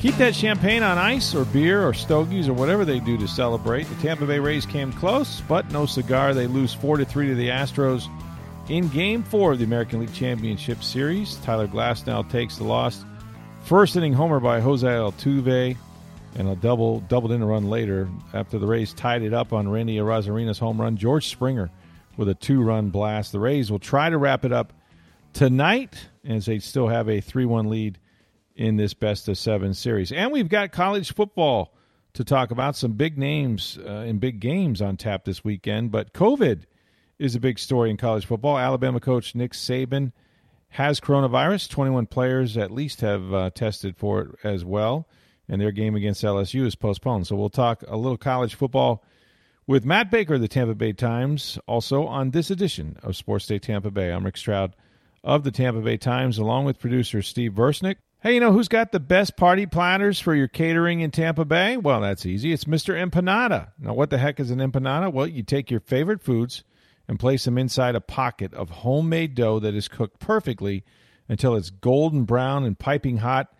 Keep that champagne on ice or beer or stogies or whatever they do to celebrate. The Tampa Bay Rays came close, but no cigar. They lose 4 to 3 to the Astros in game 4 of the American League Championship Series. Tyler Glasnow takes the loss. First inning homer by Jose Altuve and a double doubled in a run later after the Rays tied it up on Randy Arozarena's home run. George Springer with a two-run blast. The Rays will try to wrap it up tonight as they still have a 3-1 lead in this best of seven series. And we've got college football to talk about. Some big names uh, and big games on tap this weekend. But COVID is a big story in college football. Alabama coach Nick Saban has coronavirus. 21 players at least have uh, tested for it as well. And their game against LSU is postponed. So we'll talk a little college football with Matt Baker of the Tampa Bay Times, also on this edition of Sports Day Tampa Bay. I'm Rick Stroud of the Tampa Bay Times, along with producer Steve Versnick. Hey, you know who's got the best party platters for your catering in Tampa Bay? Well, that's easy. It's Mr. Empanada. Now, what the heck is an empanada? Well, you take your favorite foods and place them inside a pocket of homemade dough that is cooked perfectly until it's golden brown and piping hot.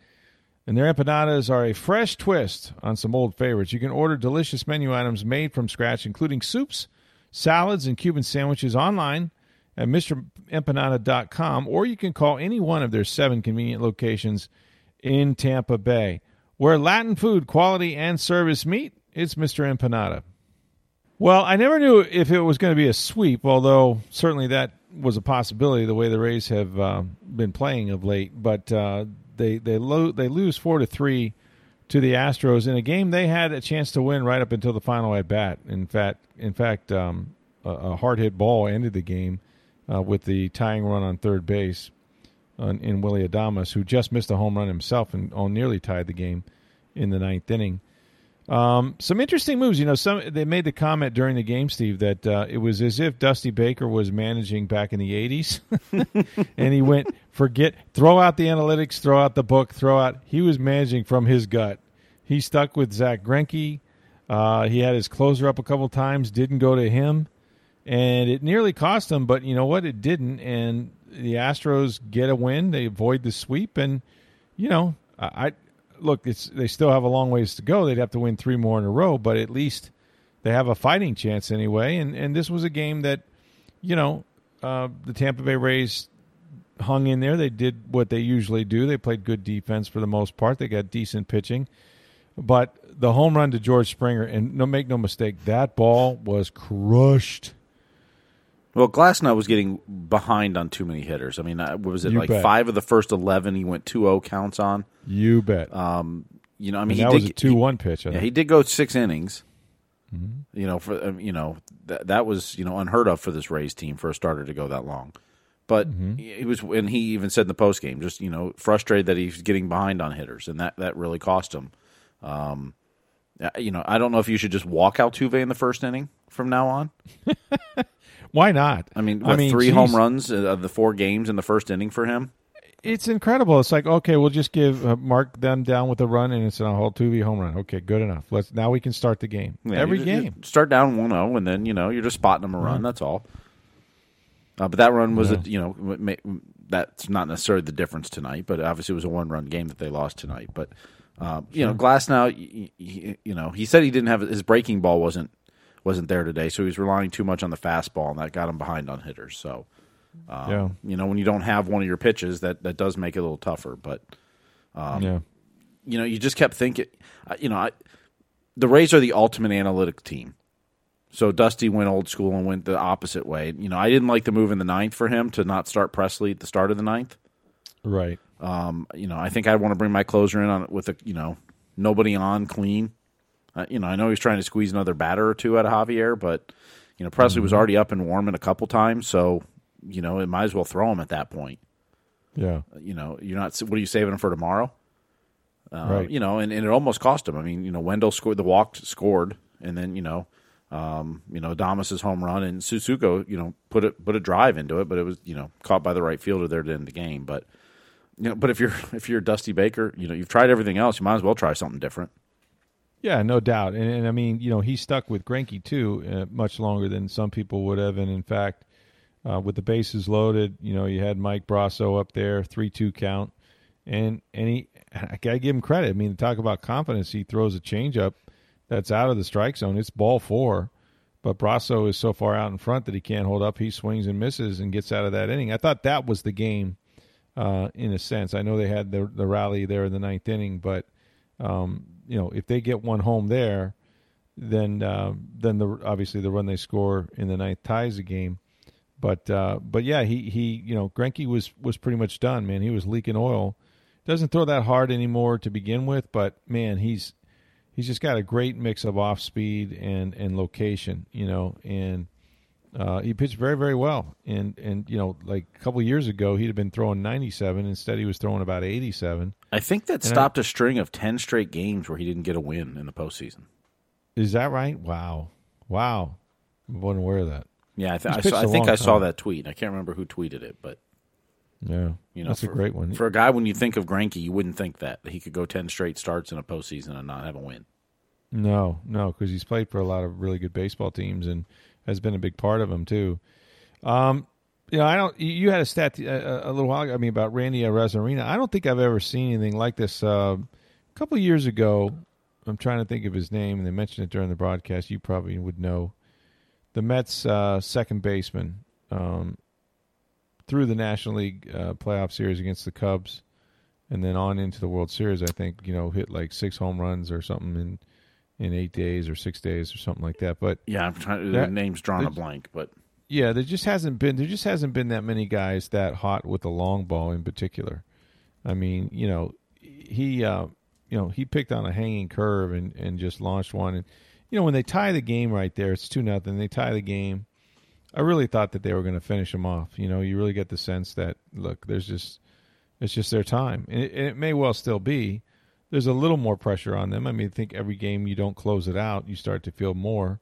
And their empanadas are a fresh twist on some old favorites. You can order delicious menu items made from scratch, including soups, salads, and Cuban sandwiches online at MrEmpanada.com, or you can call any one of their seven convenient locations in Tampa Bay. Where Latin food, quality, and service meet, it's Mr. Empanada. Well, I never knew if it was going to be a sweep, although certainly that was a possibility the way the Rays have uh, been playing of late. But uh, they they lo- they lose four to three to the Astros in a game they had a chance to win right up until the final at bat. In fact, in fact, um, a, a hard hit ball ended the game uh, with the tying run on third base on, in Willy Adames, who just missed a home run himself and oh, nearly tied the game in the ninth inning. Um, some interesting moves. You know, some they made the comment during the game, Steve, that uh, it was as if Dusty Baker was managing back in the '80s, and he went forget, throw out the analytics, throw out the book, throw out. He was managing from his gut. He stuck with Zach Greinke. Uh, he had his closer up a couple times, didn't go to him and it nearly cost them. But you know what? It didn't, and the Astros get a win. They avoid the sweep, and you know, I, look. It's they still have a long ways to go. They'd have to win three more in a row, but at least they have a fighting chance anyway. And and this was a game that, you know, uh, the Tampa Bay Rays hung in there. They did what they usually do. They played good defense for the most part. They got decent pitching. But the home run to George Springer, and no make no mistake, that ball was crushed. Well, Glasnow was getting behind on too many hitters. I mean, uh, was it You like bet. five of the first eleven? He went 2-0 counts on. You bet. Um, you know, I mean, And that he was did, a two-one pitch. Yeah, he did go six innings. Mm-hmm. You know, for um, you know that that was you know unheard of for this Rays team for a starter to go that long. But Mm-hmm. he was, and he even said in the post game, just you know, frustrated that he's getting behind on hitters, and that that really cost him. Um, uh, you know, I don't know if you should just walk Altuve in the first inning from now on. Why not? I mean, I mean, three geez. home runs of the four games in the first inning for him. It's incredible. It's like okay, we'll just give uh, mark them down with a run, and it's a whole two home run. Okay, good enough. Let's now we can start the game. Yeah, Every you- you game. start down 1-0, and then you know you're just spotting them a run. That's all. Uh, but that run was a you know that's not necessarily the difference tonight, but obviously it was a one run game that they lost tonight. But uh, you know, Glasnow y- y- you know he said he didn't have his breaking ball wasn't wasn't there today, so he was relying too much on the fastball, and that got him behind on hitters. So um, Yeah. you know when you don't have one of your pitches, that that does make it a little tougher. But um, yeah. you know, you just kept thinking, uh, you know, I, the Rays are the ultimate analytic team. So Dusty went old school and went the opposite way. You know, I didn't like the move in the ninth for him to not start Pressly at the start of the ninth. Right. Um, you know, I think I want to bring my closer in on with a you know nobody on clean. Uh, you know, I know he's trying to squeeze another batter or two out of Javier, but you know Pressly was already up and warming a couple times, so you know it might as well throw him at that point. Yeah. You know, you're not. What are you saving him for tomorrow? Uh, Right. You know, and, and it almost cost him. I mean, you know, Wendle scored the walk scored, and then you know, um, you know, Damas's home run and Tsutsugo, you know, put it put a drive into it, but it was you know caught by the right fielder there to end the game. But you know, but if you're if you're Dusty Baker, you know, you've tried everything else, you might as well try something different. Yeah, no doubt. And, and I mean, you know, he stuck with Greinke too uh, much longer than some people would have. And in fact, uh, with the bases loaded, you know, you had Mike Brosseau up there, three-two count, and and he, I gotta give him credit. I mean, talk about confidence. He throws a changeup that's out of the strike zone. It's ball four, but Brasso is so far out in front that he can't hold up. He swings and misses and gets out of that inning. I thought that was the game, uh, in a sense. I know they had the the rally there in the ninth inning, but um, you know, if they get one home there, then uh, then the obviously the run they score in the ninth ties the game. But uh, but yeah, he he you know Greinke was was pretty much done, man. He was leaking oil. Doesn't throw that hard anymore to begin with, but man, he's he's just got a great mix of off speed and and location, you know, and uh, he pitched very very well. And and you know, like a couple years ago, he'd have been throwing 97. Instead, he was throwing about 87. I think that And stopped a string of ten straight games where he didn't get a win in the postseason. Is that right? Wow, wow. I wasn't aware of that. Yeah, I, th- I, saw, I think I saw that tweet. I can't remember who tweeted it, but Yeah, you know, that's for, a great one. for a guy when you think of Greinke, you wouldn't think that that he could go ten straight starts in a postseason and not have a win. No, no, because he's played for a lot of really good baseball teams and has been a big part of them too. Um, you know, I don't. you- had a stat uh, a little while ago. I mean, about Randy Arozarena. I don't think I've ever seen anything like this. Uh, a couple of years ago, I'm trying to think of his name, and they mentioned it during the broadcast. You probably would know. The Mets' uh, second baseman um, through the National League uh, playoff series against the Cubs, and then on into the World Series. I think you know hit like six home runs or something in in eight days or six days or something like that. But Yeah, I'm trying. That- the name's drawn a blank, but yeah, there just hasn't been there just hasn't been that many guys that hot with the long ball in particular. I mean, you know, he uh, you know he picked on a hanging curve and and just launched one. And you know when they tie the game right there, it's two nothing. They tie the game. I really thought that they were going to finish him off. You know, you really get the sense that look, there's just it's just their time, and it, and it may well still be. There's a little more pressure on them. I mean, I think every game you don't close it out, you start to feel more.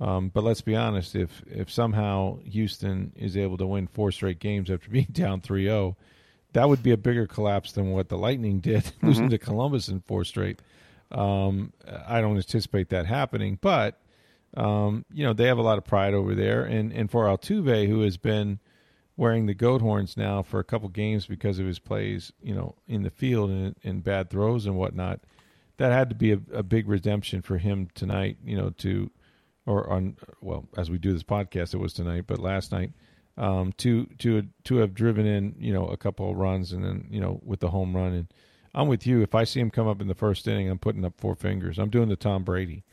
Um, but let's be honest, if if somehow Houston is able to win four straight games after being down 3-0, that would be a bigger collapse than what the Lightning did, losing to Columbus in four straight. Um, I don't anticipate that happening, but um, you know they have a lot of pride over there, and and for Altuve, who has been wearing the goat horns now for a couple games because of his plays, you know, in the field and, and bad throws and whatnot, that had to be a, a big redemption for him tonight. You know, to or on well as we do this podcast, it was tonight, but last night um, to to to have driven in you know a couple of runs and then you know with the home run and I'm with you. If I see him come up in the first inning, I'm putting up four fingers. I'm doing the Tom Brady,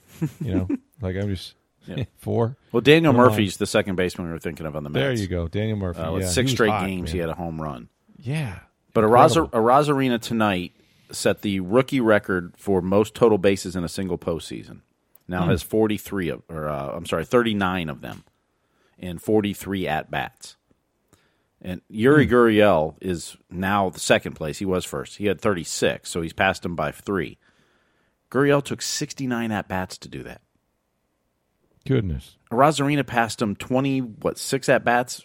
you know, like I'm just Yep. four. well, Daniel Come on. Murphy's the second baseman we were thinking of on the Mets. There you go, Daniel Murphy. Uh, yeah, six straight hot, games, he had a home run. Yeah, But Araza, Incredible. Arozarena tonight set the rookie record for most total bases in a single postseason. Now Hmm. has 43 of, or uh, I'm sorry, 39 of them and 43 at bats. And Yuli Hmm. Gurriel is now the second place. He was first. He had 36, so he's passed him by three. Gurriel took 69 at bats to do that. goodness. Arozarena passed him 20, what, six at bats?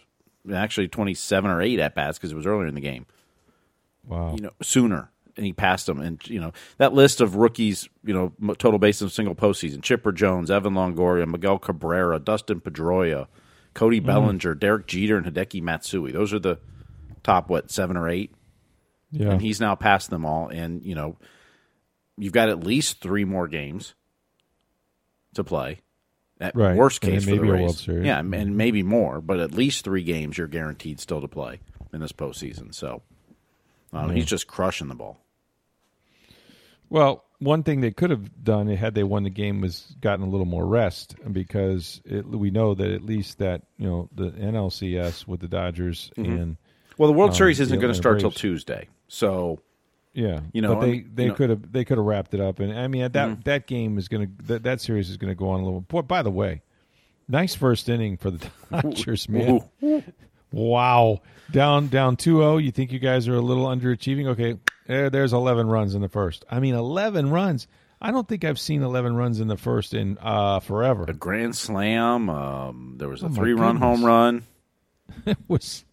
Actually, 27 or 8 at bats because it was earlier in the game Wow. you know sooner and he passed them and you know that list of rookies you know total bases in single postseason chipper jones evan longoria miguel cabrera dustin pedroia cody Mm. bellinger derek jeter and hideki matsui those are the top what seven or eight yeah. and he's now passed them all and you know you've got at least three more games to play at Right. worst case then for the a World. Series. yeah and maybe more but at least three games you're guaranteed still to play in this postseason so um, he's just crushing the ball Well, one thing they could have done had they won the game was gotten a little more rest because it, we know that at least that you know the NLCS with the Dodgers Mm-hmm. and Well, the World Um, Series isn't going to start till Tuesday, so yeah, You know, but they they you know- could have they could have wrapped it up and I mean that Mm-hmm. that game is going to that, that series is going to go on a little. Boy, by the way, nice first inning for the Dodgers, man. Wow. Down down 2-0. You think you guys are a little underachieving? Okay, there, there's 11 runs in the first. I mean, 11 runs. I don't think I've seen 11 runs in the first in uh, forever. A grand slam. Um, there was a Oh, three-run home run. it was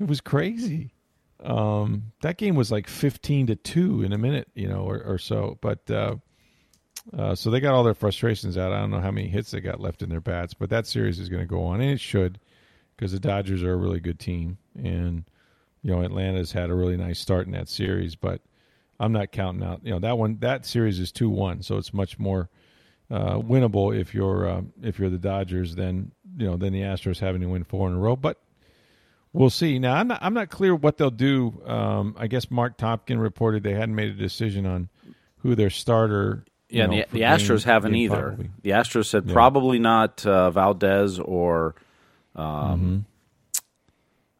it was crazy. Um, that game was like 15 to 2 in a minute, you know, or, or so. But uh, uh, so they got all their frustrations out. I don't know how many hits they got left in their bats, but that series is going to go on, and it should because the Dodgers are a really good team, and you know Atlanta's had a really nice start in that series. But I'm not counting out. You know that one. That series is two one, so it's much more uh, winnable if you're uh, if you're the Dodgers than you know than the Astros having to win four in a row. But we'll see. Now I'm not I'm not clear what they'll do. Um, I guess Marc Topkin reported they hadn't made a decision on who their starter. you Yeah, know, the, the game- Astros haven't game either. probably. The Astros said Yeah. probably not uh, Valdez or um,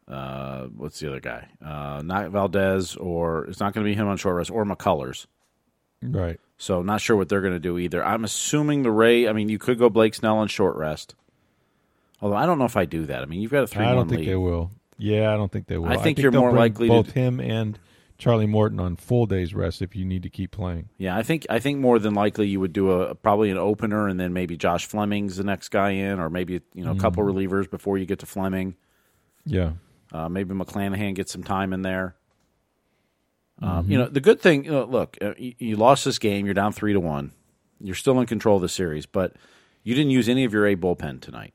Mm-hmm. uh, what's the other guy? Uh, not Valdez or it's not going to be him on short rest or McCullers. Right. So not sure what they're going to do either. I'm assuming the Ray. I mean, you could go Blake Snell on short rest. Although I don't know if I do that. I mean, you've got a three. I don't think they will. Yeah, I don't think they will. I think you're more likely both d- him and Charlie Morton on full days rest if you need to keep playing. Yeah, I think I think more than likely you would do a probably an opener and then maybe Josh Fleming's the next guy in, or maybe you know a couple Mm-hmm. relievers before you get to Fleming. Yeah. Uh, maybe McClanahan gets some time in there. Um, Mm-hmm. You know, the good thing. You know, look, uh, you, you lost this game. You're down three to one. You're still in control of the series, but you didn't use any of your A bullpen tonight.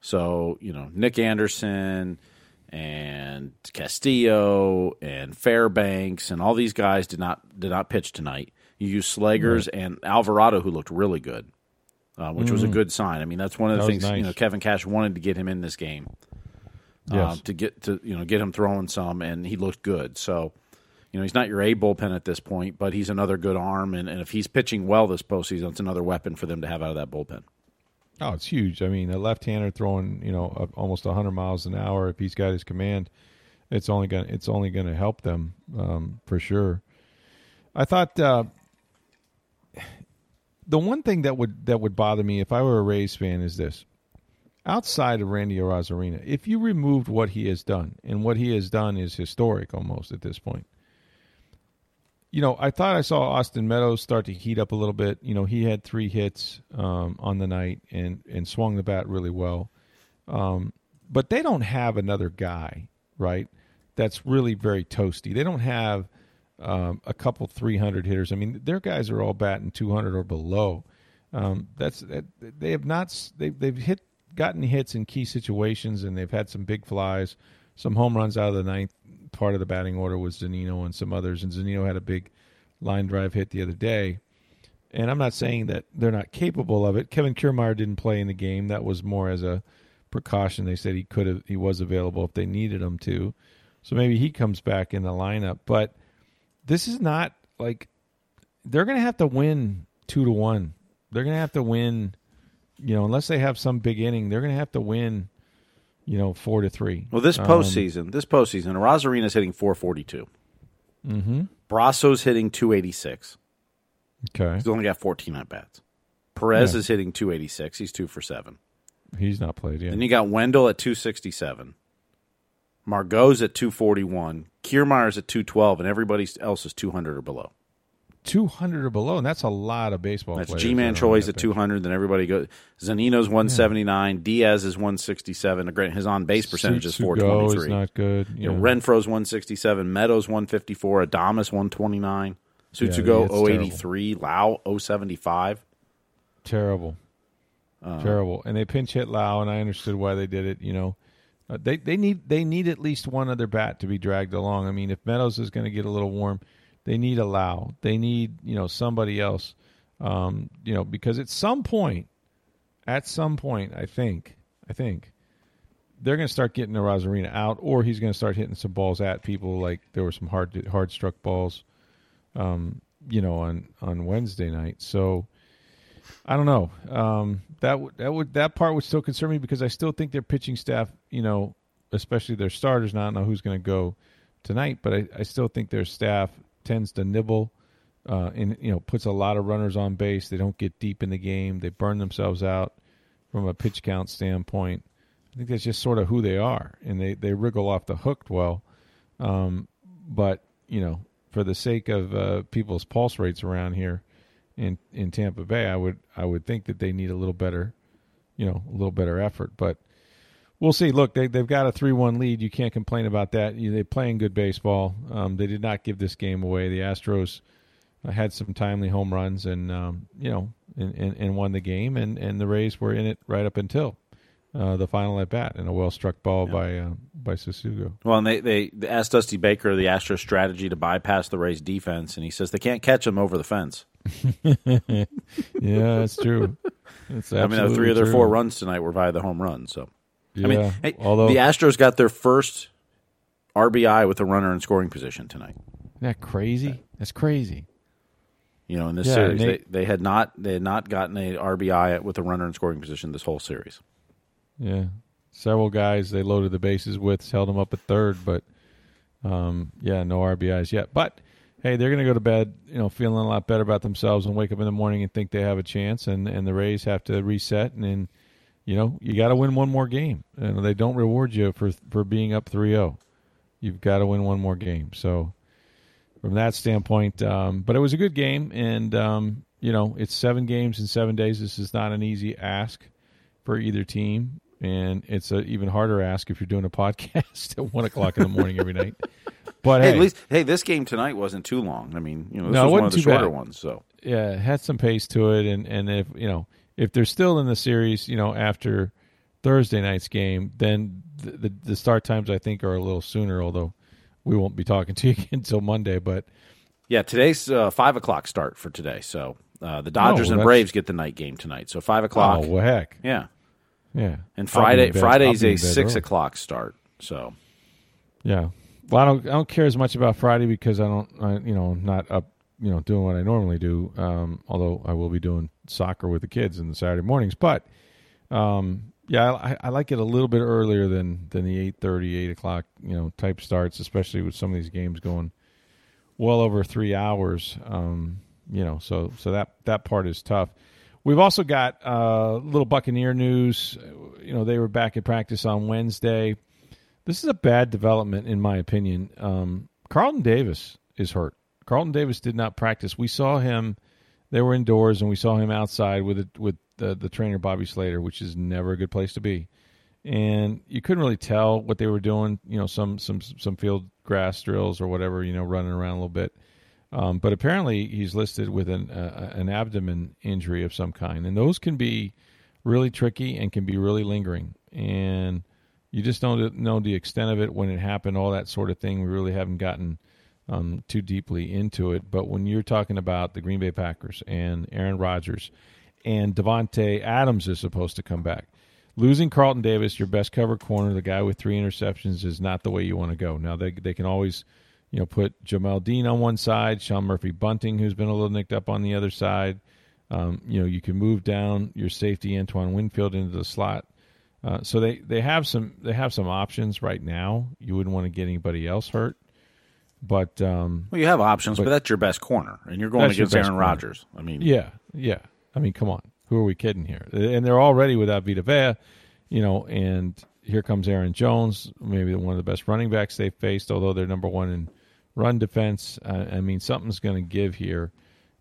So you know, Nick Anderson and Castillo and Fairbanks and all these guys did not did not pitch tonight. You used Slegers and Alvarado, who looked really good, uh, which was a good sign. I mean, that's one of the Mm. That things you know Kevin Cash wanted to get him in this game um, Yes. to get to you know get him throwing some, and he looked good. So, you know, he's not your A bullpen at this point, but he's another good arm, and, and if he's pitching well this postseason, it's another weapon for them to have out of that bullpen. Oh, it's huge. I mean, a left-hander throwing, you know, almost 100 miles an hour if he's got his command, it's only to it's only going to help them um, for sure. I thought uh, the one thing that would that would bother me if I were a Rays fan is this: outside of Randy Arozarena, if you removed what he has done, and what he has done is historic almost at this point. You know, I thought I saw Austin Meadows start to heat up a little bit. You know, he had three hits um, on the night and and swung the bat really well. Um, but they don't have another guy, right? That's really very toasty. They don't have um, a couple 300 hitters. I mean, their guys are all batting 200 or below. Um, that's that, they have not they've they've hit gotten hits in key situations and they've had some big flies, some home runs out of the ninth part of the batting order was Zunino and some others, and Zunino had a big line drive hit the other day. And I'm not saying that they're not capable of it. Kevin Kiermaier didn't play in the game. That was more as a precaution. They said he could have, he was available if they needed him to. So maybe he comes back in the lineup. But this is not like they're going to have to win two to one. They're going to have to win, you know, unless they have some big inning. They're going to have to win, you know, four to three. Well, this Um, postseason, this postseason, Arozarena's hitting 442. Mm-hmm. Brosseau's hitting 286. okay, He's only got 14 at bats. Perez Yeah. is hitting 286. He's two for seven. he's not played yet. Then you got Wendle at 267. Margot's at 241. Kiermaier's at 212, and everybody else is 200 or below. Two hundred or below, and that's a lot of baseball. That's Ji-Man Choi's at 200. Then everybody goes. Zunino's 179. Diaz is 167. Grant his on base percentage is Su- Sugo 423. is not good. You know. Renfroe's 167. Meadows 154. Adames 129. Yeah, Tsutsugo it's 083. Lowe 075. terrible, Uh, terrible. And they pinch hit Lowe, and I understood why they did it. You know, uh, they they need they need at least one other bat to be dragged along. I mean, if Meadows is going to get a little warm, they need a Lowe. They need you know somebody else. Um, you know, because at some point, at some point, I think, I think. They're going to start getting the Arozarena out, or he's going to start hitting some balls at people. Like there were some hard hard struck balls, um, you know, on on Wednesday night. So I don't know. Um, that that would that part would still concern me because I still think their pitching staff, you know, especially their starters. I don't know who's going to go tonight, but I, I still think their staff tends to nibble, uh, and you know puts a lot of runners on base. They don't get deep in the game. They burn themselves out from a pitch count standpoint. I think that's just sort of who they are, and they they wriggle off the hook well. Um, but you know, for the sake of uh, people's pulse rates around here in in Tampa Bay, I would I would think that they need a little better, you know, a little better effort. But we'll see. Look, they they've got a three one lead. You can't complain about that. You, they're playing good baseball. Um, they did not give this game away. The Astros had some timely home runs, and um, you know, and, and, and won the game. And and the Rays were in it right up until. Uh, the final at bat and a well struck ball yeah. by uh, by Tsutsugo. Well, and they, they asked Dusty Baker the Astros strategy to bypass the Rays defense, and he says they can't catch them over the fence. yeah, that's true. That's I mean, three of their four runs tonight were via the home run. So, yeah, I mean, hey, although the Astros got their first RBI with a runner in scoring position tonight. Isn't that crazy? That's crazy. You know, in this yeah, series, they, they had not they had not gotten a RBI with a runner in scoring position this whole series. Yeah, several guys they loaded the bases with, held them up at third, but um, yeah, no RBIs yet. But hey, they're going to go to bed, you know, feeling a lot better about themselves and wake up in the morning and think they have a chance. And and the Rays have to reset and then, you know, you got to win one more game. And they don't reward you for for being up 3-0. You've got to win one more game. So from that standpoint. Um, but it was a good game, and um, you know it's seven games in seven days. This is not an easy ask for either team, and it's an even harder ask if you're doing a podcast at one o'clock in the morning every night. But hey, hey, at least hey, this game tonight wasn't too long. I mean, you know, this no, was one of the shorter bad. ones. So yeah, it had some pace to it, and and if you know if they're still in the series, you know, after Thursday night's game, then the, the, the start times I think are a little sooner. Although we won't be talking to you again until Monday. But yeah, today's uh, five o'clock start for today. So uh, the Dodgers oh, and Braves get the night game tonight. So five o'clock. Oh well, heck. Yeah, yeah. And Friday Friday's a six early. o'clock start. So yeah. Well, I don't I don't care as much about Friday because I don't I, you know not up you know doing what I normally do. Um, although I will be doing soccer with the kids in the Saturday mornings, but um, yeah, I, I, like it a little bit earlier than than the 8.30, 8 o'clock, you know, type starts, especially with some of these games going well over three hours. Um, you know, so so that that part is tough. We've also got a uh, little Buccaneer news. You know, they were back at practice on Wednesday. This is a bad development, in my opinion. Um, Carlton Davis is hurt. Carlton Davis did not practice. We saw him. They were indoors, and we saw him outside with with the the trainer Bobby Slater, which is never a good place to be. And you couldn't really tell what they were doing. You know, some some some field grass drills or whatever. You know, running around a little bit. Um, but apparently, he's listed with an uh, an abdomen injury of some kind, and those can be really tricky and can be really lingering. And you just don't know the extent of it when it happened, all that sort of thing. We really haven't gotten um, too deeply into it. But when you're talking about the Green Bay Packers and Aaron Rodgers and Davante Adams is supposed to come back. Losing Carlton Davis, your best cover corner, the guy with three interceptions, is not the way you want to go. Now they they can always, you know, put Jamel Dean on one side, Sean Murphy Bunting, who's been a little nicked up on the other side. Um, you know, you can move down your safety Antoine Winfield into the slot. Uh, so they, they have some they have some options right now. You wouldn't want to get anybody else hurt, but um, well, you have options, but, but that's your best corner, and you're going against Aaron Rodgers. I mean, yeah, yeah. I mean, come on. Who are we kidding here? And they're already without Vita Vea, you know, and here comes Aaron Jones, maybe one of the best running backs they've faced, although they're number one in run defense. Uh, I mean, something's going to give here.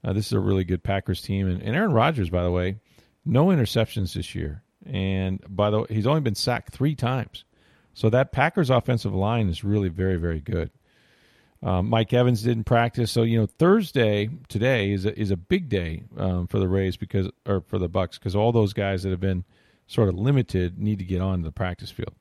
Uh, this is a really good Packers team. And, and Aaron Rodgers, by the way, no interceptions this year. And by the way, he's only been sacked three times. So that Packers offensive line is really very, very good. Um, Mike Evans didn't practice, so you know Thursday today is a, is a big day um, for the Rays because or for the Bucks because all those guys that have been sort of limited need to get on the practice field,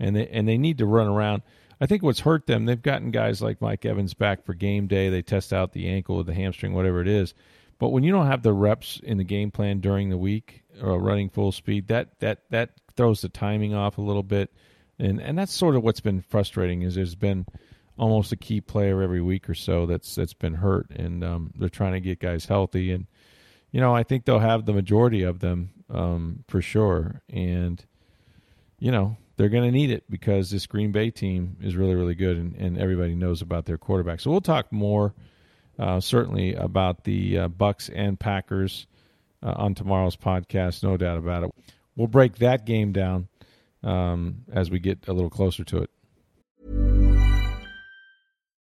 and they and they need to run around. I think what's hurt them, they've gotten guys like Mike Evans back for game day. They test out the ankle or the hamstring, whatever it is. But when you don't have the reps in the game plan during the week or running full speed, that that that throws the timing off a little bit, and and that's sort of what's been frustrating. Is there's been almost a key player every week or so that's that's been hurt, and um, they're trying to get guys healthy. And you know, I think they'll have the majority of them um, for sure. And you know, they're going to need it because this Green Bay team is really really good, and, and everybody knows about their quarterback. So we'll talk more, uh, certainly about the uh, Bucks and Packers uh, on tomorrow's podcast, no doubt about it. We'll break that game down um, as we get a little closer to it.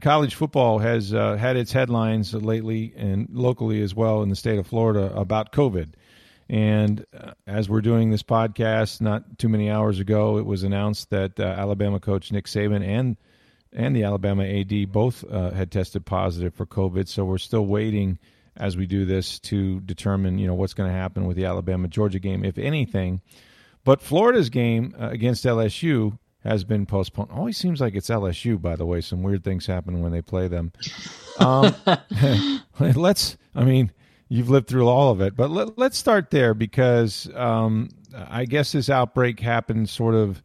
college football has uh, had its headlines lately and locally as well in the state of Florida about COVID. And uh, as we're doing this podcast, not too many hours ago, it was announced that uh, Alabama coach Nick Saban and and the Alabama AD both uh, had tested positive for COVID. So we're still waiting as we do this to determine, you know, what's going to happen with the Alabama Georgia game, if anything. But Florida's game uh, against LSU has been postponed. Always seems like it's LSU, by the way. Some weird things happen when they play them. Um, let's, I mean, you've lived through all of it, but let, us start there because um, I guess this outbreak happened sort of,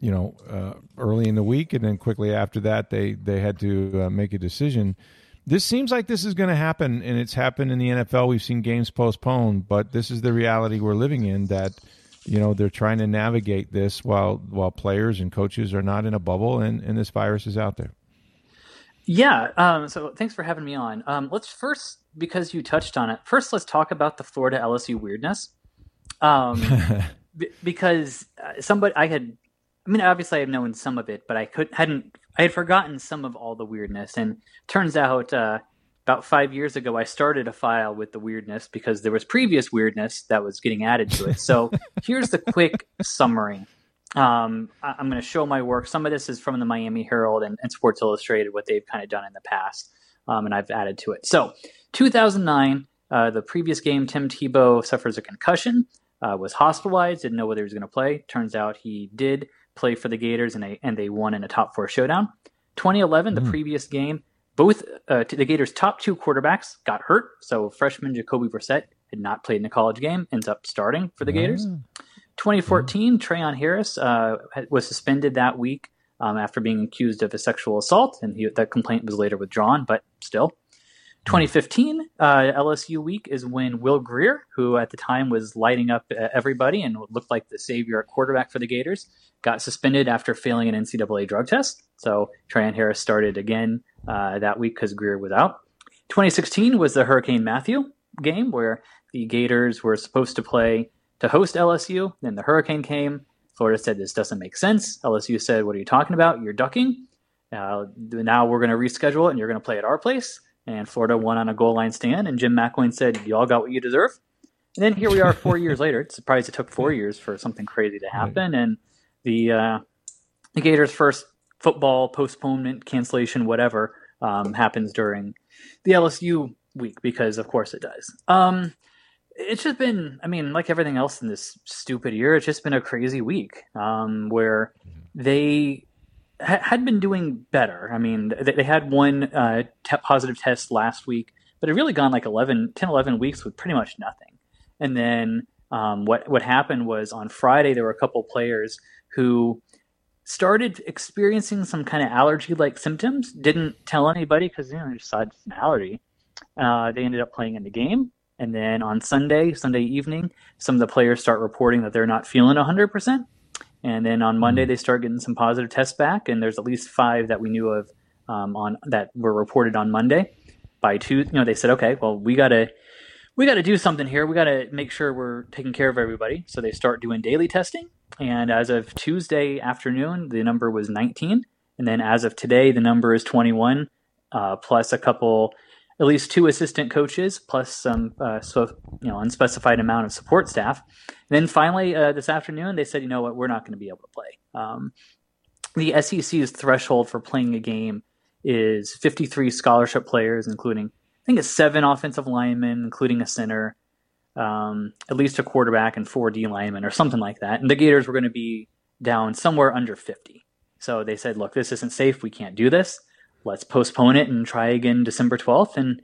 you know, uh, early in the week, and then quickly after that, they they had to uh, make a decision. This seems like this is going to happen, and it's happened in the NFL. We've seen games postponed, but this is the reality we're living in. That you know they're trying to navigate this while while players and coaches are not in a bubble and, and this virus is out there. Yeah um, so thanks for having me on. Um, let's first because you touched on it first let's talk about the florida lsu weirdness. Um, b- because uh, somebody i had i mean obviously i've known some of it but i could hadn't i had forgotten some of all the weirdness. And turns out uh, about five years ago, I started a file with the weirdness because there was previous weirdness that was getting added to it. So here's the quick summary. Um, I, am going to show my work. Some of this is from the Miami Herald and, and Sports Illustrated, what they've kind of done in the past, um, and I've added to it. So 2009, uh, the previous game, Tim Tebow suffers a concussion, uh, was hospitalized, didn't know whether he was going to play. Turns out he did play for the Gators, and they and they won in a top four showdown. 2011, mm. the hmm. previous game, both uh, the Gators' top two quarterbacks got hurt, so freshman Jacoby Brissett had not played in a college game, ends up starting for the Gators. 2014, Treon Harris uh, was suspended that week um, after being accused of a sexual assault, and he, that complaint was later withdrawn, but still. 2015, uh, LSU week is when Will Grier, who at the time was lighting up uh, everybody and looked like the savior at quarterback for the Gators, got suspended after failing an NCAA drug test. So Treon Harris started again uh, that week because Grier was out. 2016 was the Hurricane Matthew game where the Gators were supposed to play to host LSU. Then the hurricane came. Florida said this doesn't make sense. LSU said, "What are you talking about? You're ducking." Uh, now we're going to reschedule it, and you're going to play at our place. And Florida won on a goal line stand, and Jim McElwain said, "Y'all got what you deserve." And then here we are, four years later. It's surprised it took four years for something crazy to happen, and the uh, the Gators' first football postponement, cancellation, whatever, um, happens during the LSU week because, of course, it does. Um, it's just been, I mean, like everything else in this stupid year, it's just been a crazy week um, where they ha- had been doing better. I mean, they, they had one uh, te- positive test last week, but it really gone like 11, 10, 11 weeks with pretty much nothing. And then um, what what happened was on Friday there were a couple players who started experiencing some kind of allergy like symptoms. Didn't tell anybody because you know they decided it's an allergy. Uh, they ended up playing in the game, and then on Sunday, Sunday evening, some of the players start reporting that they're not feeling 100. percent And then on Monday, hmm. they start getting some positive tests back, and there's at least five that we knew of um, on that were reported on Monday. By two, you know, they said, okay, well, we gotta we got to do something here. We got to make sure we're taking care of everybody. So they start doing daily testing. And as of Tuesday afternoon, the number was 19. And then as of today, the number is 21, uh, plus a couple, at least two assistant coaches, plus some uh, so, you know unspecified amount of support staff. And then finally, uh, this afternoon, they said, you know what, we're not going to be able to play. Um, the SEC's threshold for playing a game is 53 scholarship players, including I think it's seven offensive linemen, including a center, um, at least a quarterback and four D linemen or something like that. And the Gators were going to be down somewhere under 50. So they said, look, this isn't safe. We can't do this. Let's postpone it and try again December 12th. And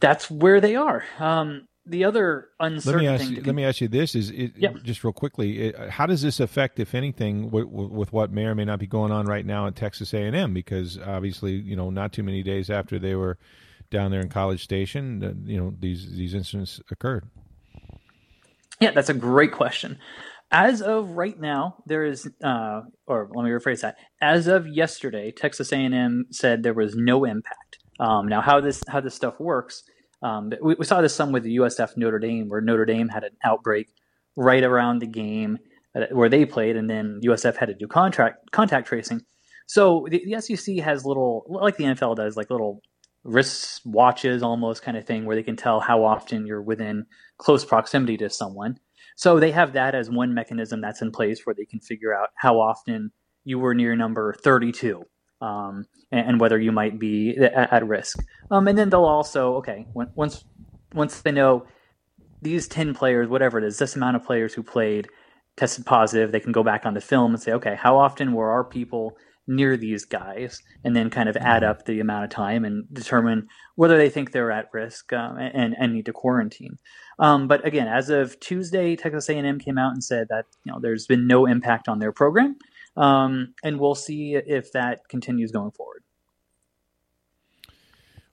that's where they are. Um, the other uncertain let me ask thing. You, let me ask you this: Is it, yeah. just real quickly? It, how does this affect, if anything, with, with, what may or may not be going on right now at Texas A and M? Because obviously, you know, not too many days after they were down there in College Station, you know, these these incidents occurred. Yeah, that's a great question. As of right now, there is, uh, or let me rephrase that. As of yesterday, Texas A&M said there was no impact. Um, now, how this how this stuff works, um, we, we, saw this some with the USF Notre Dame, where Notre Dame had an outbreak right around the game uh, where they played, and then USF had to do contract contact tracing. So the, the SEC has little, like the NFL does, like little wrist watches almost kind of thing, where they can tell how often you're within close proximity to someone. So they have that as one mechanism that's in place where they can figure out how often you were near number 32 um, and, and, whether you might be at, at risk. Um, and then they'll also, okay, when, once once they know these 10 players, whatever it is, this amount of players who played tested positive, they can go back on the film and say, okay, how often were our people near these guys? And then kind of add up the amount of time and determine whether they think they're at risk um, and, and need to quarantine. Um, but again, as of Tuesday, Texas A&M came out and said that you know there's been no impact on their program, um, and we'll see if that continues going forward.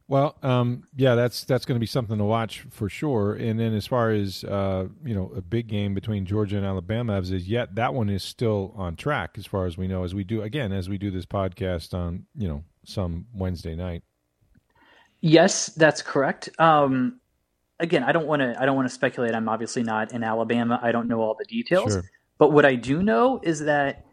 Well, um, yeah, that's that's going to be something to watch for sure. And then as far as uh, you know, a big game between Georgia and Alabama as is yet, that one is still on track as far as we know. As we do again, as we do this podcast on you know some Wednesday night. Yes, that's correct. Um, again, I don't want to I don't want to speculate. I'm obviously not in Alabama. I don't know all the details. Sure. But what I do know is that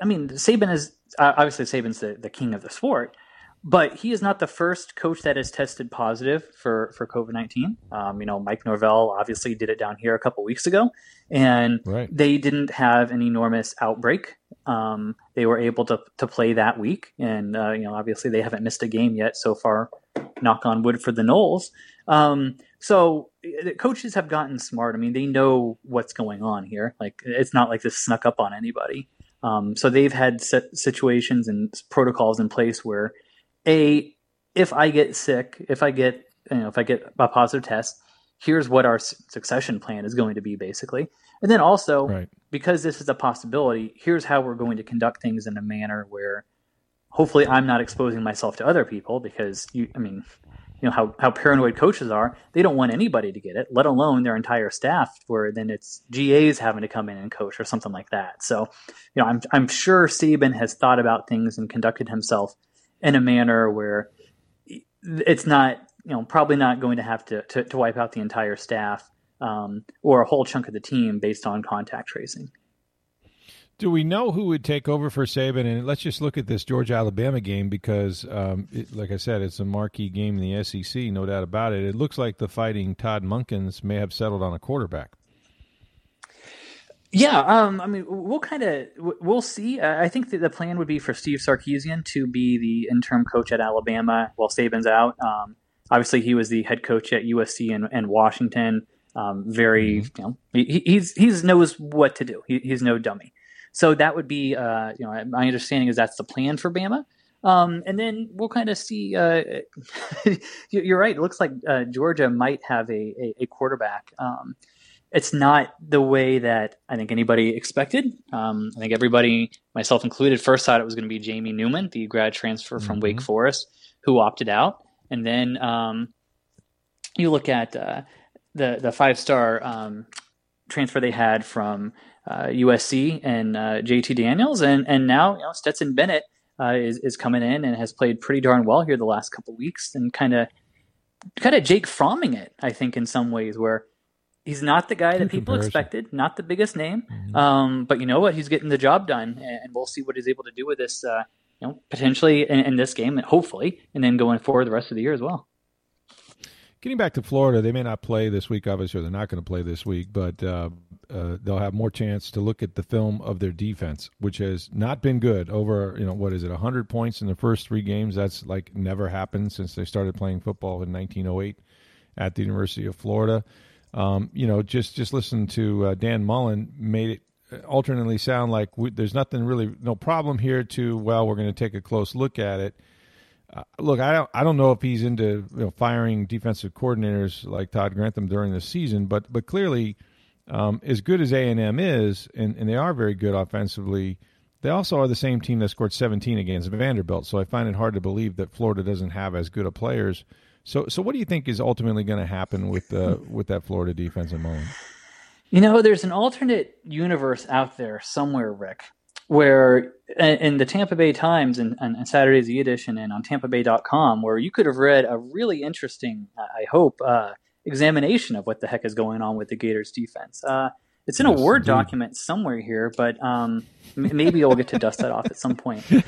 I mean, Saban is obviously Saban's the, the king of the sport, but he is not the first coach that has tested positive for for COVID nineteen. Um, you know, Mike Norvell obviously did it down here a couple weeks ago, and right. they didn't have an enormous outbreak. Um, they were able to to play that week, and uh, you know, obviously they haven't missed a game yet so far. Knock on wood for the Noles. Um, so coaches have gotten smart. I mean, they know what's going on here. Like it's not like this snuck up on anybody. Um, so they've had situations and protocols in place where, a, if I get sick, if I get you know if I get a positive test, here's what our succession plan is going to be basically. And then also right. because this is a possibility, here's how we're going to conduct things in a manner where hopefully I'm not exposing myself to other people because you I mean you know how, how paranoid coaches are they don't want anybody to get it let alone their entire staff where then it's gas having to come in and coach or something like that so you know i'm, I'm sure Saban has thought about things and conducted himself in a manner where it's not you know probably not going to have to, to, to wipe out the entire staff um, or a whole chunk of the team based on contact tracing do we know who would take over for Saban? And let's just look at this Georgia Alabama game because, um, it, like I said, it's a marquee game in the SEC, no doubt about it. It looks like the fighting Todd Monkens may have settled on a quarterback. Yeah, um, I mean, we'll kind of we'll see. I think that the plan would be for Steve Sarkisian to be the interim coach at Alabama while Saban's out. Um, obviously, he was the head coach at USC and, and Washington. Um, very, mm-hmm. you know, he, he's he's knows what to do. He, he's no dummy. So that would be, uh, you know, my understanding is that's the plan for Bama. Um, and then we'll kind of see. Uh, you're right. It looks like uh, Georgia might have a, a, a quarterback. Um, it's not the way that I think anybody expected. Um, I think everybody, myself included, first thought it was going to be Jamie Newman, the grad transfer from mm-hmm. Wake Forest, who opted out. And then um, you look at uh, the the five star um, transfer they had from uh, USC and uh, JT Daniels, and and now you know Stetson Bennett uh, is is coming in and has played pretty darn well here the last couple weeks, and kind of kind of Jake Fromming it, I think, in some ways where. He's not the guy that people expected, not the biggest name, mm-hmm. um, but you know what? He's getting the job done, and we'll see what he's able to do with this, uh, you know, potentially in, in this game, and hopefully, and then going forward the rest of the year as well. Getting back to Florida, they may not play this week. Obviously, they're not going to play this week, but uh, uh, they'll have more chance to look at the film of their defense, which has not been good. Over you know what is it, hundred points in the first three games? That's like never happened since they started playing football in 1908 at the University of Florida. Um, you know, just just listen to uh, Dan Mullen made it uh, alternately sound like we, there's nothing really no problem here. To well, we're going to take a close look at it uh, look, I don't I don't know if he's into you know, firing defensive coordinators like Todd Grantham during the season, but but clearly, um, as good as A and M is, and, and they are very good offensively. They also are the same team that scored 17 against Vanderbilt, so I find it hard to believe that Florida doesn't have as good of players. So, so what do you think is ultimately going to happen with uh, with that Florida defense in Mullen? You know, there's an alternate universe out there somewhere, Rick, where in the Tampa Bay Times and, and, and Saturday's E edition and on TampaBay.com, where you could have read a really interesting, I hope, uh, examination of what the heck is going on with the Gators defense. Uh, it's in yes, a Word indeed. document somewhere here, but um, maybe we'll get to dust that off at some point. you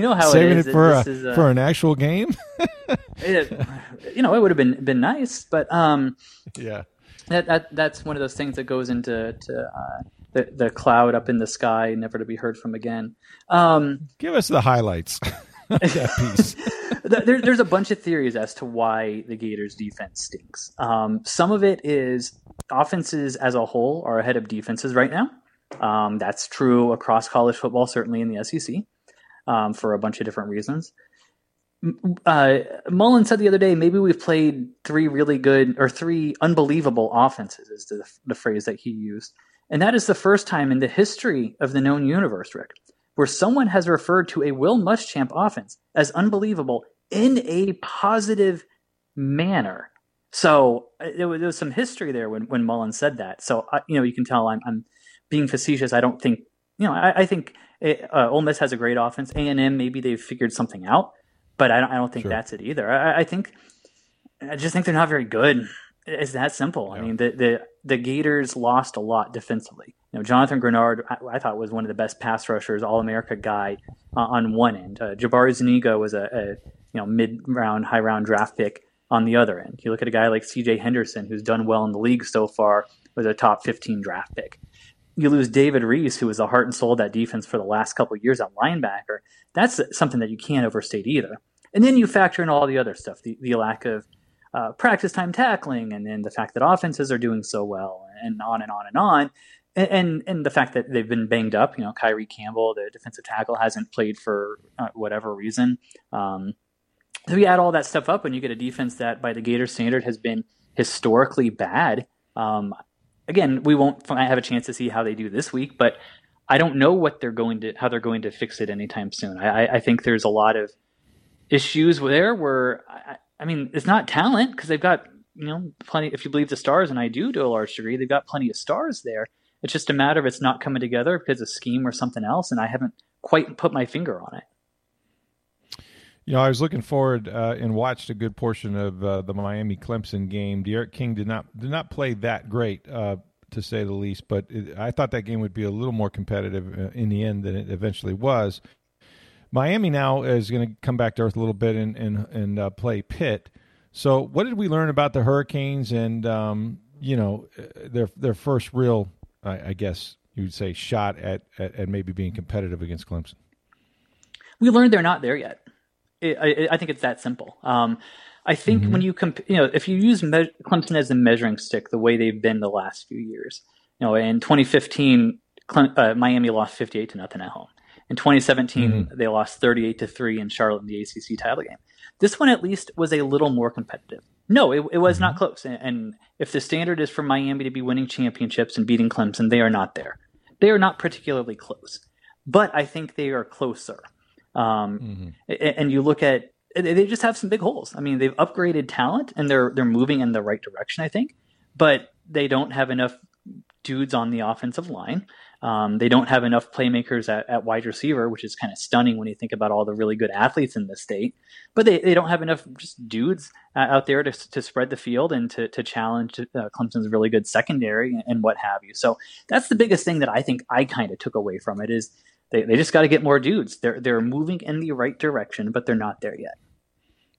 know how saving it, it for a, is, uh, for an actual game. it, you know, it would have been been nice, but um, yeah, that, that that's one of those things that goes into to, uh, the the cloud up in the sky, never to be heard from again. Um, Give us the highlights. there, there's a bunch of theories as to why the Gators defense stinks. Um, some of it is offenses as a whole are ahead of defenses right now. Um, that's true across college football, certainly in the SEC, um, for a bunch of different reasons. Uh, Mullen said the other day, maybe we've played three really good or three unbelievable offenses, is the, the phrase that he used. And that is the first time in the history of the known universe, Rick, where someone has referred to a Will Muschamp offense as unbelievable in a positive manner. So uh, there was, there was, some history there when, when Mullen said that. So uh, you know you can tell I'm, I'm being facetious. I don't think you know I, I think it, uh, Ole Miss has a great offense. A and M maybe they've figured something out, but I don't I don't think sure. that's it either. I, I, think I just think they're not very good. It's that simple. Yeah. I mean the, the the Gators lost a lot defensively. You know, Jonathan Greenard, I, I thought was one of the best pass rushers, All America guy uh, on one end. Uh, Jabari Zuniga was a, a you know mid round, high round draft pick on the other end. You look at a guy like C.J. Henderson, who's done well in the league so far, was a top 15 draft pick. You lose David Reese, who was the heart and soul of that defense for the last couple of years at linebacker. That's something that you can't overstate either. And then you factor in all the other stuff, the, the lack of uh, practice time tackling, and then the fact that offenses are doing so well, and on and on and on. And, and, and the fact that they've been banged up, you know, Kyree Campbell, the defensive tackle, hasn't played for uh, whatever reason. Um, so you add all that stuff up, and you get a defense that, by the Gator standard, has been historically bad. Um, again, we won't have a chance to see how they do this week, but I don't know what they're going to how they're going to fix it anytime soon. I, I think there's a lot of issues there where I mean it's not talent because they've got you know plenty. If you believe the stars, and I do to a large degree, they've got plenty of stars there. It's just a matter of it's not coming together because of scheme or something else, and I haven't quite put my finger on it. You know, I was looking forward uh, and watched a good portion of uh, the Miami Clemson game. D'Eriq King did not did not play that great, uh, to say the least. But it, I thought that game would be a little more competitive uh, in the end than it eventually was. Miami now is going to come back to earth a little bit and and, and uh, play Pitt. So, what did we learn about the Hurricanes and um, you know their their first real, I, I guess you would say, shot at, at at maybe being competitive against Clemson? We learned they're not there yet. I, I, think it's that simple. Um, I think mm-hmm. when you comp- you know, if you use me- Clemson as a measuring stick, the way they've been the last few years, you know, in 2015, Cle- uh, Miami lost 58 to nothing at home. In 2017, mm-hmm. they lost 38 to three in Charlotte in the ACC title game. This one at least was a little more competitive. No, it, it was mm-hmm. not close. And, and if the standard is for Miami to be winning championships and beating Clemson, they are not there. They are not particularly close, but I think they are closer. Um, mm-hmm. And you look at they just have some big holes. I mean, they've upgraded talent and they're they're moving in the right direction, I think, but they don't have enough dudes on the offensive line. Um, they don't have enough playmakers at, at, wide receiver, which is kind of stunning when you think about all the really good athletes in the state. But they, they don't have enough just dudes uh, out there to, to spread the field and to, to challenge uh, Clemson's really good secondary and, what have you. So that's the biggest thing that I think I kind of took away from it is they, they just got to get more dudes. They're they're moving in the right direction, but they're not there yet.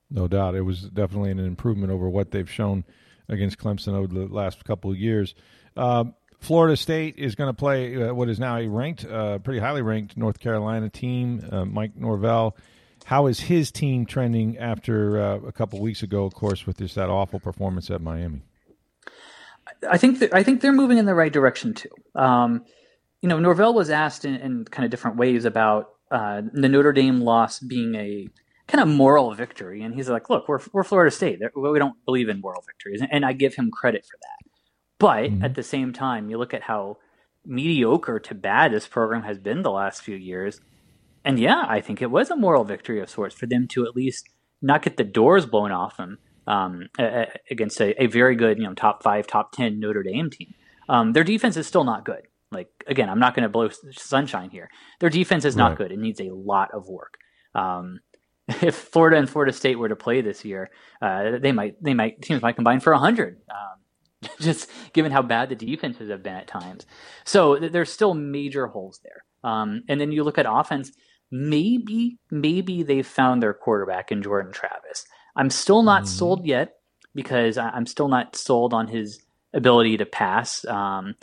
No doubt, it was definitely an improvement over what they've shown against Clemson over the last couple of years. Uh, Florida State is going to play uh, what is now a ranked, uh, pretty highly ranked North Carolina team. Uh, Mike Norvell, how is his team trending after uh, a couple weeks ago? Of course, with just that awful performance at Miami. I think I think they're moving in the right direction too. Um, you know, Norvell was asked in, in kind of different ways about uh, the Notre Dame loss being a kind of moral victory, and he's like, "Look, we're we're Florida State. We don't believe in moral victories," and I give him credit for that. But mm-hmm. at the same time, you look at how mediocre to bad this program has been the last few years, and yeah, I think it was a moral victory of sorts for them to at least not get the doors blown off them um, against a, a, very good, you know, top five, top ten Notre Dame team. Um, their defense is still not good. Like again, I'm not going to blow sunshine here. Their defense is not right. good. It needs a lot of work. Um, if Florida and Florida State were to play this year, uh, they might they might teams might combine for hundred. Um, just given how bad the defenses have been at times, so th- there's still major holes there. Um, and then you look at offense. Maybe maybe they found their quarterback in Jordan Travis. I'm still not mm. sold yet because I'm still not sold on his ability to pass. Um,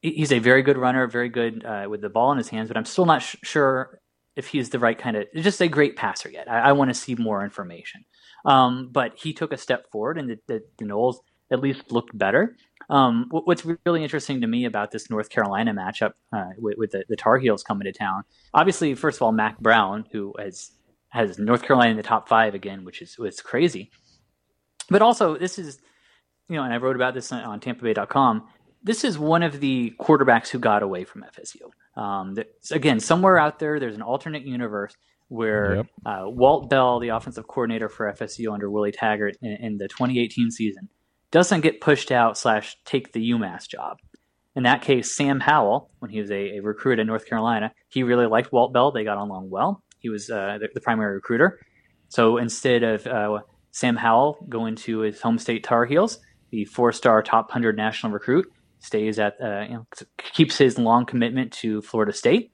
he's a very good runner, very good uh, with the ball in his hands, but I'm still not sh- sure if he's the right kind of just a great passer yet. I, I want to see more information. Um, but he took a step forward, and the, the, the Noles at least looked better. Um, what's really interesting to me about this North Carolina matchup uh, with, with the, the, Tar Heels coming to town, obviously, first of all, Mack Brown, who has has North Carolina in the top five again, which is was crazy. But also, this is you know, and I wrote about this on, on TampaBay.com this is one of the quarterbacks who got away from FSU. Um, again, somewhere out there, there's an alternate universe where yep. uh, Walt Bell, the offensive coordinator for FSU under Willie Taggart in, in, the 2018 season, doesn't get pushed out slash take the UMass job. In that case, Sam Howell, when he was a, a recruit in North Carolina, he really liked Walt Bell. They got along well. He was uh, the, the, primary recruiter. So instead of uh, Sam Howell going to his home state Tar Heels, the four-star top 100 national recruit, stays at uh, you know keeps his long commitment to Florida State,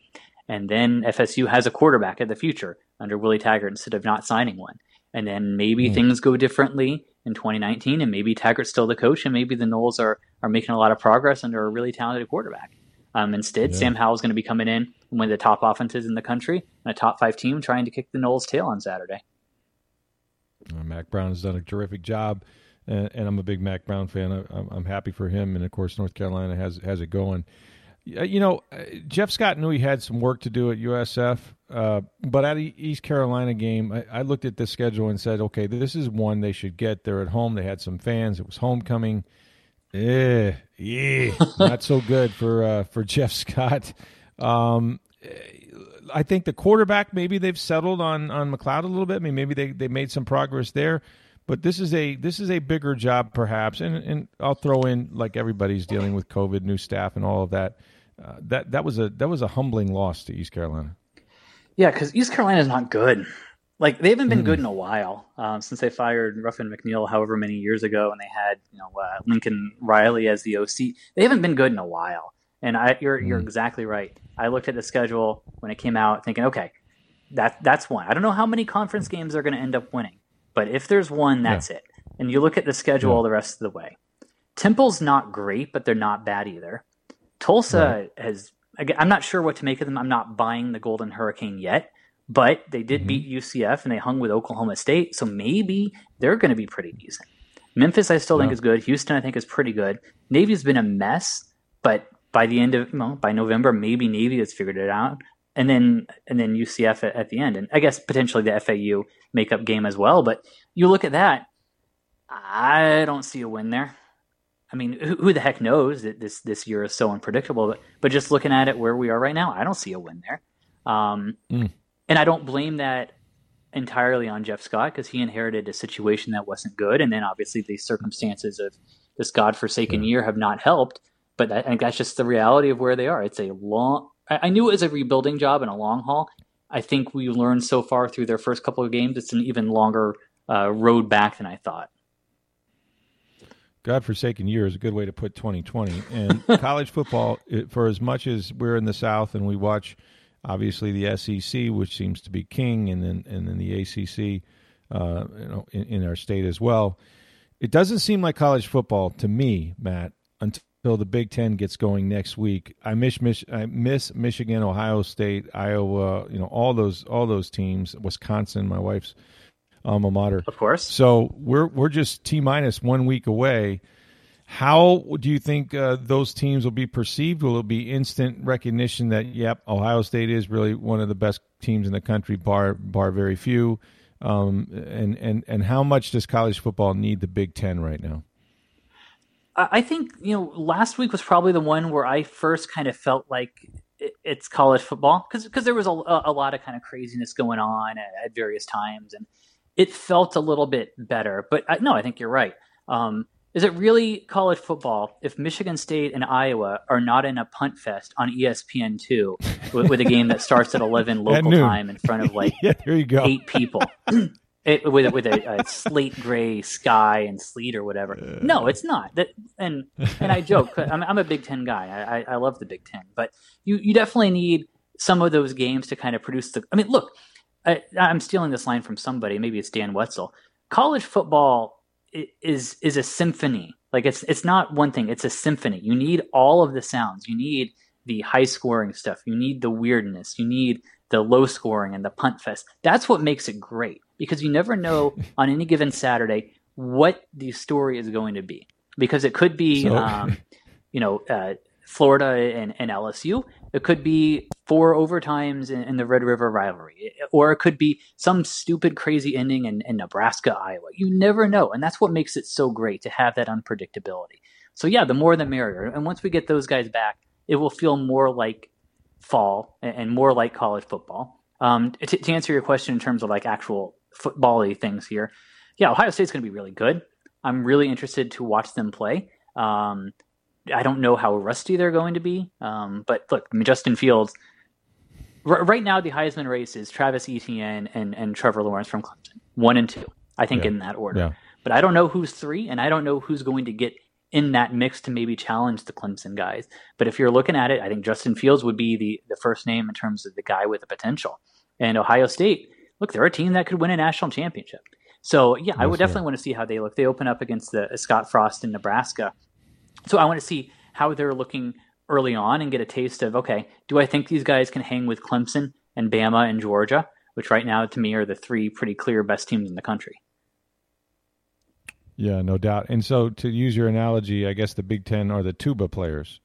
and then FSU has a quarterback at the future under Willie Taggart instead of not signing one. And then maybe mm. things go differently in 2019, and maybe Taggart's still the coach, and maybe the Noles are are making a lot of progress under a really talented quarterback. Um, instead, yeah. Sam Howell's going to be coming in one of the top offenses in the country and a top five team trying to kick the Noles' tail on Saturday. Mack Brown has done a terrific job and, and I'm a big Mack Brown fan. I, am happy for him, and of course, North Carolina has has it going. You know, uh, Jeff Scott knew he had some work to do at USF, uh, but at the East Carolina game, I, I, looked at the schedule and said, okay, this is one they should get. They're at home. They had some fans. It was homecoming. Eh, yeah, not so good for uh, for Jeff Scott. Um, I think the quarterback maybe they've settled on on McCloud a little bit. I mean, maybe they they made some progress there. But this is a this is a bigger job, perhaps, and and I'll throw in like everybody's dealing with COVID, new staff, and all of that. Uh, that that was a that was a humbling loss to East Carolina. Yeah, because East Carolina is not good. Like they haven't been mm. good in a while um, since they fired Ruffin McNeill, however many years ago, and they had you know uh, Lincoln Riley as the OC. They haven't been good in a while, and I, you're mm. you're exactly right. I looked at the schedule when it came out, thinking, okay, that that's one. I don't know how many conference games they're going to end up winning. But if there's one, that's yeah. it. And you look at the schedule yeah. the rest of the way. Temple's not great, but they're not bad either. Tulsa right. has. I'm not sure what to make of them. I'm not buying the Golden Hurricane yet, but they did mm-hmm. beat UCF and they hung with Oklahoma State, so maybe they're going to be pretty decent. Memphis, I still yeah. think is good. Houston, I think is pretty good. Navy's been a mess, but by the end of well, by November, maybe Navy has figured it out and then and then UCF at, at, the end, and I guess potentially the FAU makeup game as well. But you look at that, I don't see a win there. I mean, who, who, the heck knows that this this year is so unpredictable? But but just looking at it where we are right now, I don't see a win there. Um, mm. And I don't blame that entirely on Jeff Scott because he inherited a situation that wasn't good, and then obviously the circumstances of this godforsaken yeah. year have not helped. But I think that's just the reality of where they are. It's a long I, knew it was a rebuilding job and a long haul. I think we learned so far through their first couple of games, it's an even longer uh, road back than I thought. Godforsaken year is a good way to put 2020. And college football, for as much as we're in the South and we watch, obviously the SEC, which seems to be king, and then and then the ACC, uh, you know, in, in our state as well. It doesn't seem like college football to me, Matt, until the Big Ten gets going next week. I miss, Mich- I miss Michigan, Ohio State, Iowa. You know all those all those teams. Wisconsin, my wife's alma mater, of course. So we're we're just t minus one week away. How do you think uh, those teams will be perceived? Will it be instant recognition that yep, Ohio State is really one of the best teams in the country, bar bar very few? Um, and and and how much does college football need the Big Ten right now? I think you know last week was probably the one where I first kind of felt like it's college football because because there was a, a lot of kind of craziness going on at, at, various times and it felt a little bit better. But I, no, I think you're right. Um, is it really college football if Michigan State and Iowa are not in a punt fest on ESPN two with, with, a game that starts at eleven local time in front of like yeah, there you go. eight people? It, with with a, a, slate gray sky and sleet or whatever. Uh, no, it's not. That and and I joke. I'm, I'm a Big Ten guy. I, I love the Big Ten, but you you definitely need some of those games to kind of produce the. I mean, look, I, am stealing this line from somebody. Maybe it's Dan Wetzel. College football is is a symphony. Like it's it's not one thing. It's a symphony. You need all of the sounds. You need the high scoring stuff. You need the weirdness. You need the low scoring and the punt fest. That's what makes it great because you never know on any given Saturday what the story is going to be. Because it could be, so, um, you know, uh, Florida and, and, LSU. It could be four overtimes in, in, the Red River rivalry, or it could be some stupid, crazy ending in, in Nebraska, Iowa. You never know, and that's what makes it so great to have that unpredictability. So yeah, the more the merrier. And once we get those guys back, it will feel more like fall and more like college football. Um, to, to, answer your question in terms of like actual football things here, yeah, Ohio State's going to be really good. I'm really interested to watch them play. Um, I don't know how rusty they're going to be, um, but look, I mean, Justin Fields. R- right now, the Heisman race is Travis Etienne and, and Trevor Lawrence from Clemson, one and two, I think, yeah. in that order. Yeah. But I don't know who's three, and I don't know who's going to get in that mix to maybe challenge the Clemson guys. But if you're looking at it, I think Justin Fields would be the the first name in terms of the guy with the potential. And Ohio State, look, they're a team that could win a national championship. So yeah, I would definitely want to see how they look. They open up against the uh, Scott Frost in Nebraska, so I want to see how they're looking early on and get a taste of okay, do I think these guys can hang with Clemson and Bama and Georgia, which right now to me are the three pretty clear best teams in the country. Yeah, no doubt. And so, to use your analogy, I guess the Big Ten are the tuba players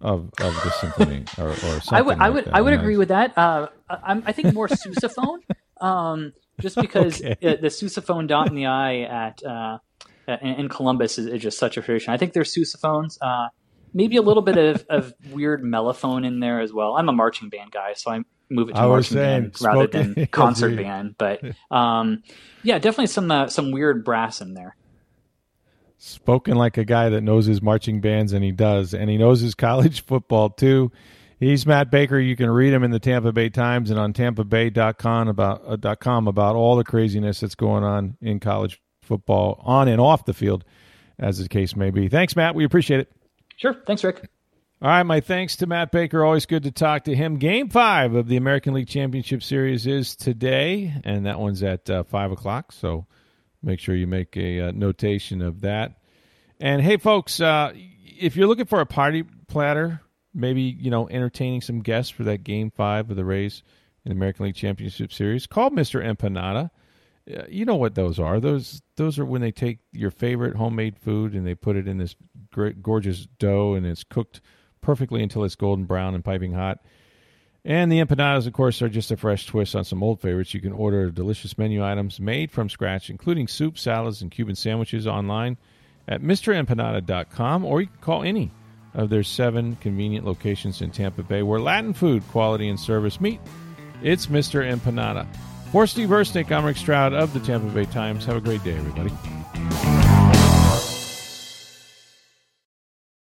of of the symphony, or, or something. I would, like I would, that. I would nice. agree with that. Uh, I, I, think more sousaphone, um, just because okay. it, the sousaphone dot in the eye at uh, in, in, Columbus is, is, just such a tradition. I think there's sousaphones. Uh, maybe a little bit of, of weird mellophone in there as well. I'm a marching band guy, so I move it to marching saying, band rather than concert band. But um, yeah, definitely some uh, some weird brass in there. Spoken like a guy that knows his marching bands, and he does, and he knows his college football too. He's Matt Baker. You can read him in the Tampa Bay Times and on TampaBay.com about uh, .com about all the craziness that's going on in college football, on and off the field, as the case may be. Thanks, Matt. We appreciate it. Sure. Thanks, Rick. All right, my thanks to Matt Baker. Always good to talk to him. Game five of the American League Championship Series is today, and that one's at uh, five o'clock. So Make sure you make a uh, notation of that. And hey, folks, uh, if you're looking for a party platter, maybe you know entertaining some guests for that Game Five of the Rays in the American League Championship Series, call Mister Empanada. Uh, you know what those are? Those those are when they take your favorite homemade food and they put it in this great, gorgeous dough and it's cooked perfectly until it's golden brown and piping hot and the empanadas, of course, are just a fresh twist on some old favorites. You can order delicious menu items made from scratch, including soup, salads, and Cuban sandwiches online at MrEmpanada.com, or you can call any of their seven convenient locations in Tampa Bay where Latin food, quality, and service meet. It's Mr. Empanada. For Steve Versnick, I'm Rick Stroud of the Tampa Bay Times. Have a great day, everybody.